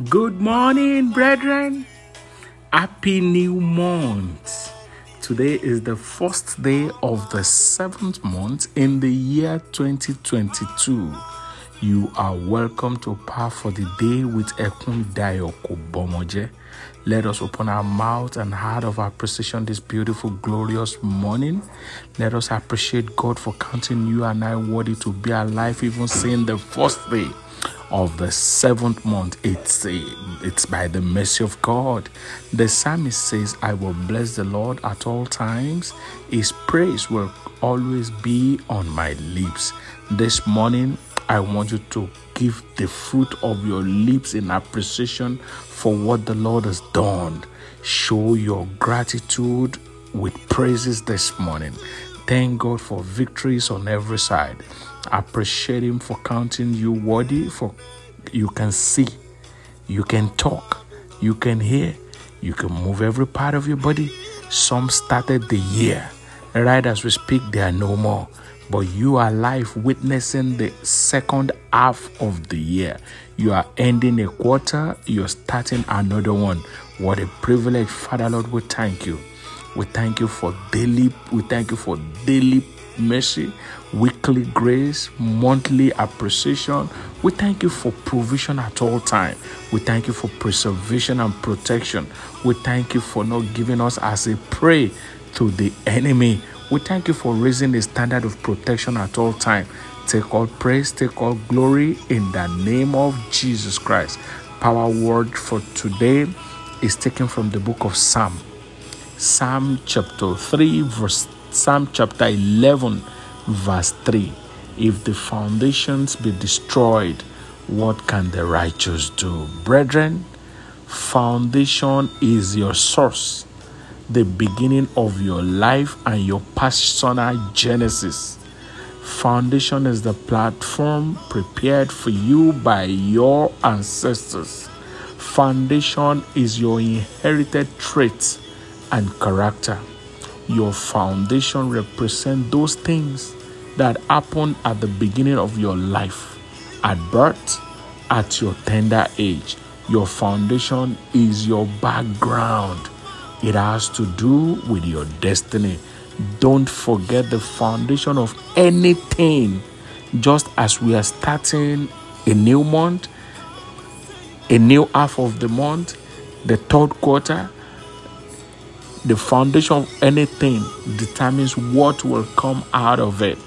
Good morning, brethren. Happy new month. Today is the first day of the seventh month in the year 2022. You are welcome to Power for the Day with Ekun Dayo Kobomoje. Let us open our mouth and heart of appreciation this beautiful, glorious morning. Let us appreciate God for counting you and I worthy to be alive, even seeing the first day of the seventh month. It's it's by the mercy of God. The psalmist says, "I will bless the Lord at all times; His praise will always be on my lips." This morning, I want you to give the fruit of your lips in appreciation for what the Lord has done. Show your gratitude with praises this morning. Thank God for victories on every side. Appreciate Him for counting you worthy, for you can see, you can talk, you can hear, you can move every part of your body. Some started the year. Right as we speak, they are no more. But you are alive witnessing the second half of the year. You are ending a quarter, you're starting another one. What a privilege, Father Lord, we thank you. We thank you for daily, we thank you for daily mercy, weekly grace, monthly appreciation. We thank you for provision at all time. We thank you for preservation and protection. We thank you for not giving us as a prey to the enemy. We thank you for raising the standard of protection at all time. Take all praise, take all glory in the name of Jesus Christ. Power word for today is taken from the book of Psalm Psalm chapter 3, verse Psalm chapter 11, verse 3. If the foundations be destroyed, what can the righteous do? Brethren, foundation is your source, the beginning of your life and your personal genesis. Foundation is the platform prepared for you by your ancestors. Foundation is your inherited traits and character. Your foundation represents those things that happen at the beginning of your life, at birth, at your tender age. Your foundation is your background. It has to do with your destiny. Don't forget the foundation of anything. Just as we are starting a new month, a new half of the month, the third quarter, the foundation of anything determines what will come out of it.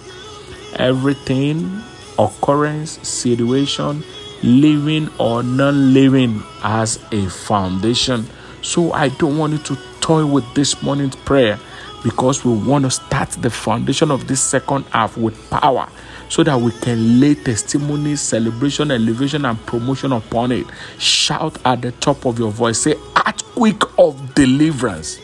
Everything, occurrence, situation, living or non living has a foundation. So I don't want you to toy with this morning's prayer because we want to start the foundation of this second half with power so that we can lay testimony, celebration, elevation, and promotion upon it. Shout at the top of your voice, say, Earthquake of deliverance.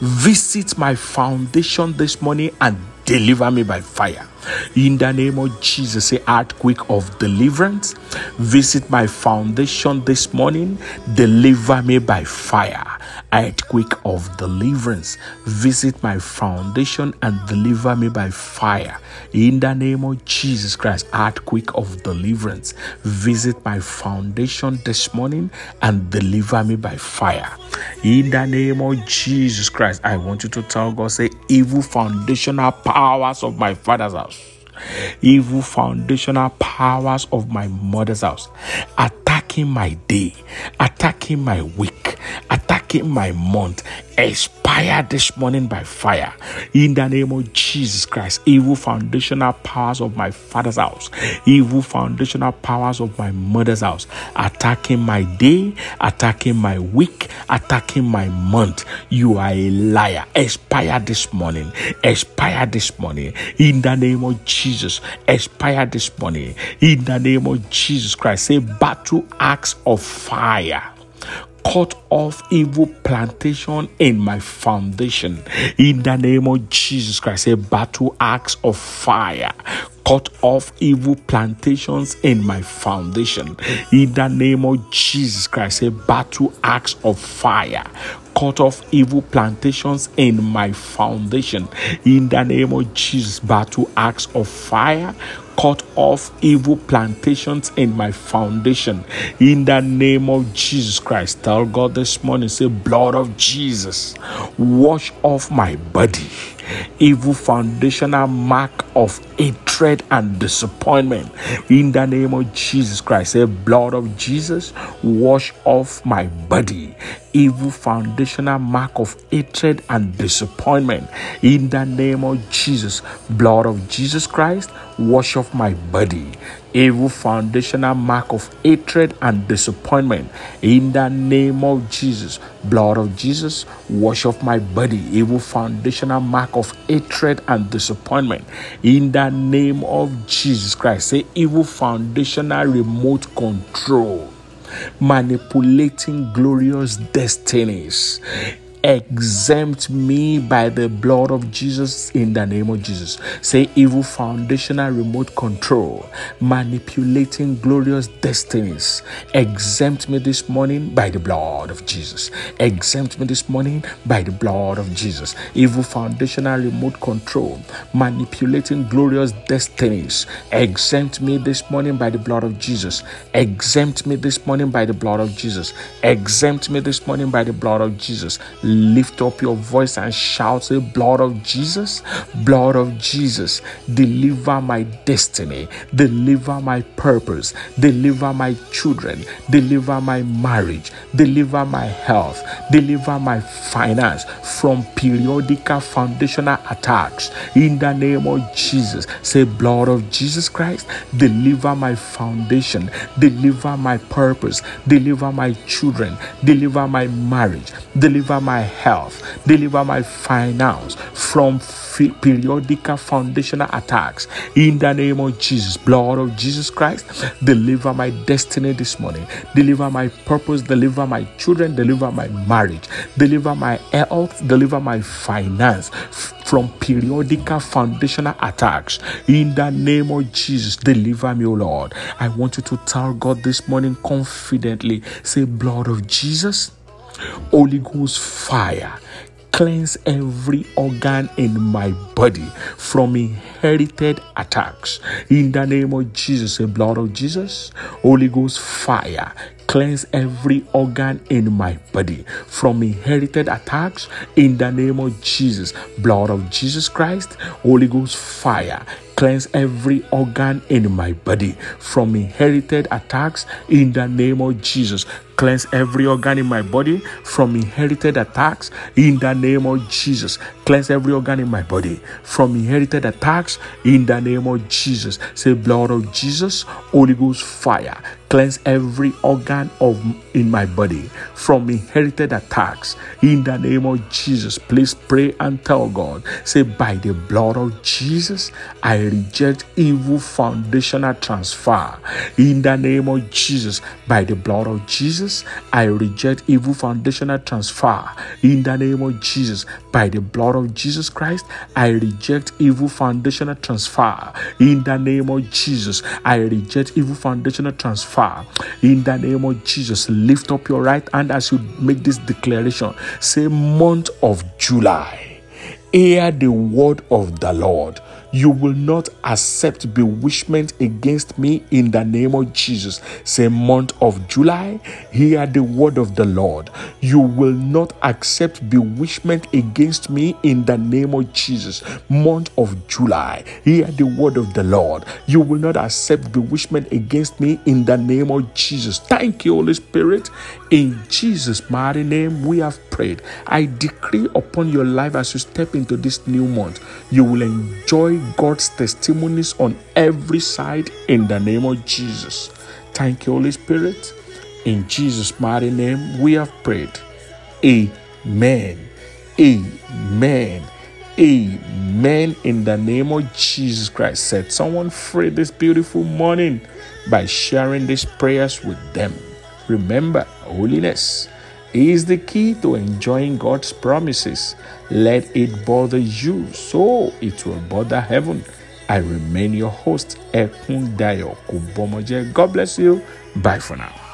Visit my foundation this morning and deliver me by fire. In the name of Jesus, say earthquake of deliverance. Visit my foundation this morning, deliver me by fire. Earthquake of deliverance. Visit my foundation and deliver me by fire. In the name of Jesus Christ, earthquake of deliverance. Visit my foundation this morning and deliver me by fire. In the name of Jesus Christ, I want you to tell God, say, evil foundational powers of my father's house, evil foundational powers of my mother's house, attacking my day, attacking my week, attacking my month, expire this morning by fire. In the name of Jesus Christ, evil foundational powers of my father's house, evil foundational powers of my mother's house, attacking my day, attacking my week, attacking my month. You are a liar. Expire this morning. Expire this morning. In the name of Jesus, expire this morning. In the name of Jesus Christ, say battle axe of fire cut off evil plantation in my foundation. In the name of Jesus Christ, a battle axe of fire cut off evil plantations in my foundation. In the name of Jesus Christ, a battle axe of fire cut off evil plantations in my foundation. In the name of Jesus, battle axe of fire cut off evil plantations in my foundation. In the name of Jesus Christ, tell God this morning, say, blood of Jesus, wash off my body evil foundational mark of hatred and disappointment. In the name of Jesus Christ, say, blood of Jesus, wash off my body. Evil foundational mark of hatred and disappointment. In the name of Jesus, blood of Jesus Christ, wash off my body evil foundational mark of hatred and disappointment. In the name of Jesus, blood of Jesus, wash off my body, evil foundational mark of hatred and disappointment. In the name of Jesus Christ, say evil foundational remote control manipulating glorious destinies exempt me by the blood of Jesus in the name of Jesus. Say evil foundational remote control, manipulating glorious destinies. Exempt me this morning by the blood of Jesus. Exempt me this morning by the blood of Jesus. Evil foundational remote control, manipulating glorious destinies. Exempt me this morning by the blood of Jesus. Exempt me this morning by the blood of Jesus. Exempt me this morning by the blood of Jesus lift up your voice and shout, Say, Blood of Jesus, blood of Jesus, deliver my destiny, deliver my purpose, deliver my children, deliver my marriage, deliver my health, deliver my finance from periodical foundational attacks. In the name of Jesus, say, Blood of Jesus Christ, deliver my foundation, deliver my purpose, deliver my children, deliver my marriage, deliver my health, deliver my finance from periodical foundational attacks. In the name of Jesus, blood of Jesus Christ, deliver my destiny this morning, deliver my purpose, deliver my children, deliver my marriage, deliver my health, deliver my finance from periodical foundational attacks. In the name of Jesus, deliver me, O Lord. I want you to tell God this morning confidently say, Blood of Jesus Holy Ghost fire cleanse every organ in my body from inherited attacks. In the name of Jesus, the blood of Jesus, Holy Ghost fire, cleanse every organ in my body from inherited attacks. In the name of Jesus, blood of Jesus Christ, Holy Ghost fire, cleanse every organ in my body from inherited attacks in the name of Jesus. Cleanse every organ in my body from inherited attacks in the name of Jesus. Cleanse every organ in my body from inherited attacks in the name of Jesus. Say, blood of Jesus, Holy Ghost fire. Cleanse every organ of in my body from inherited attacks in the name of Jesus. Please pray and tell God. Say, by the blood of Jesus, I reject evil foundational transfer in the name of Jesus. By the blood of Jesus. I reject evil foundational transfer in the name of Jesus. By the blood of Jesus Christ, I reject evil foundational transfer in the name of Jesus. I reject evil foundational transfer in the name of Jesus. Lift up your right hand as you make this declaration. Say, month of July, hear the word of the Lord. You will not accept bewitchment against me in the name of Jesus. Say, month of July, hear the word of the Lord. You will not accept bewitchment against me in the name of Jesus. Month of July, hear the word of the Lord. You will not accept bewitchment against me in the name of Jesus. Thank you, Holy Spirit. In Jesus' mighty name, we have prayed. I decree upon your life as you step into this new month, you will enjoy God's testimonies on every side in the name of Jesus. Thank you, Holy Spirit. In Jesus' mighty name, we have prayed. Amen. Amen. Amen. In the name of Jesus Christ. Set someone free this beautiful morning by sharing these prayers with them. Remember, holiness is the key to enjoying God's promises. Let it bother you so it will bother heaven. I remain your host, Ekun Dayo Kubomoje. God bless you. Bye for now.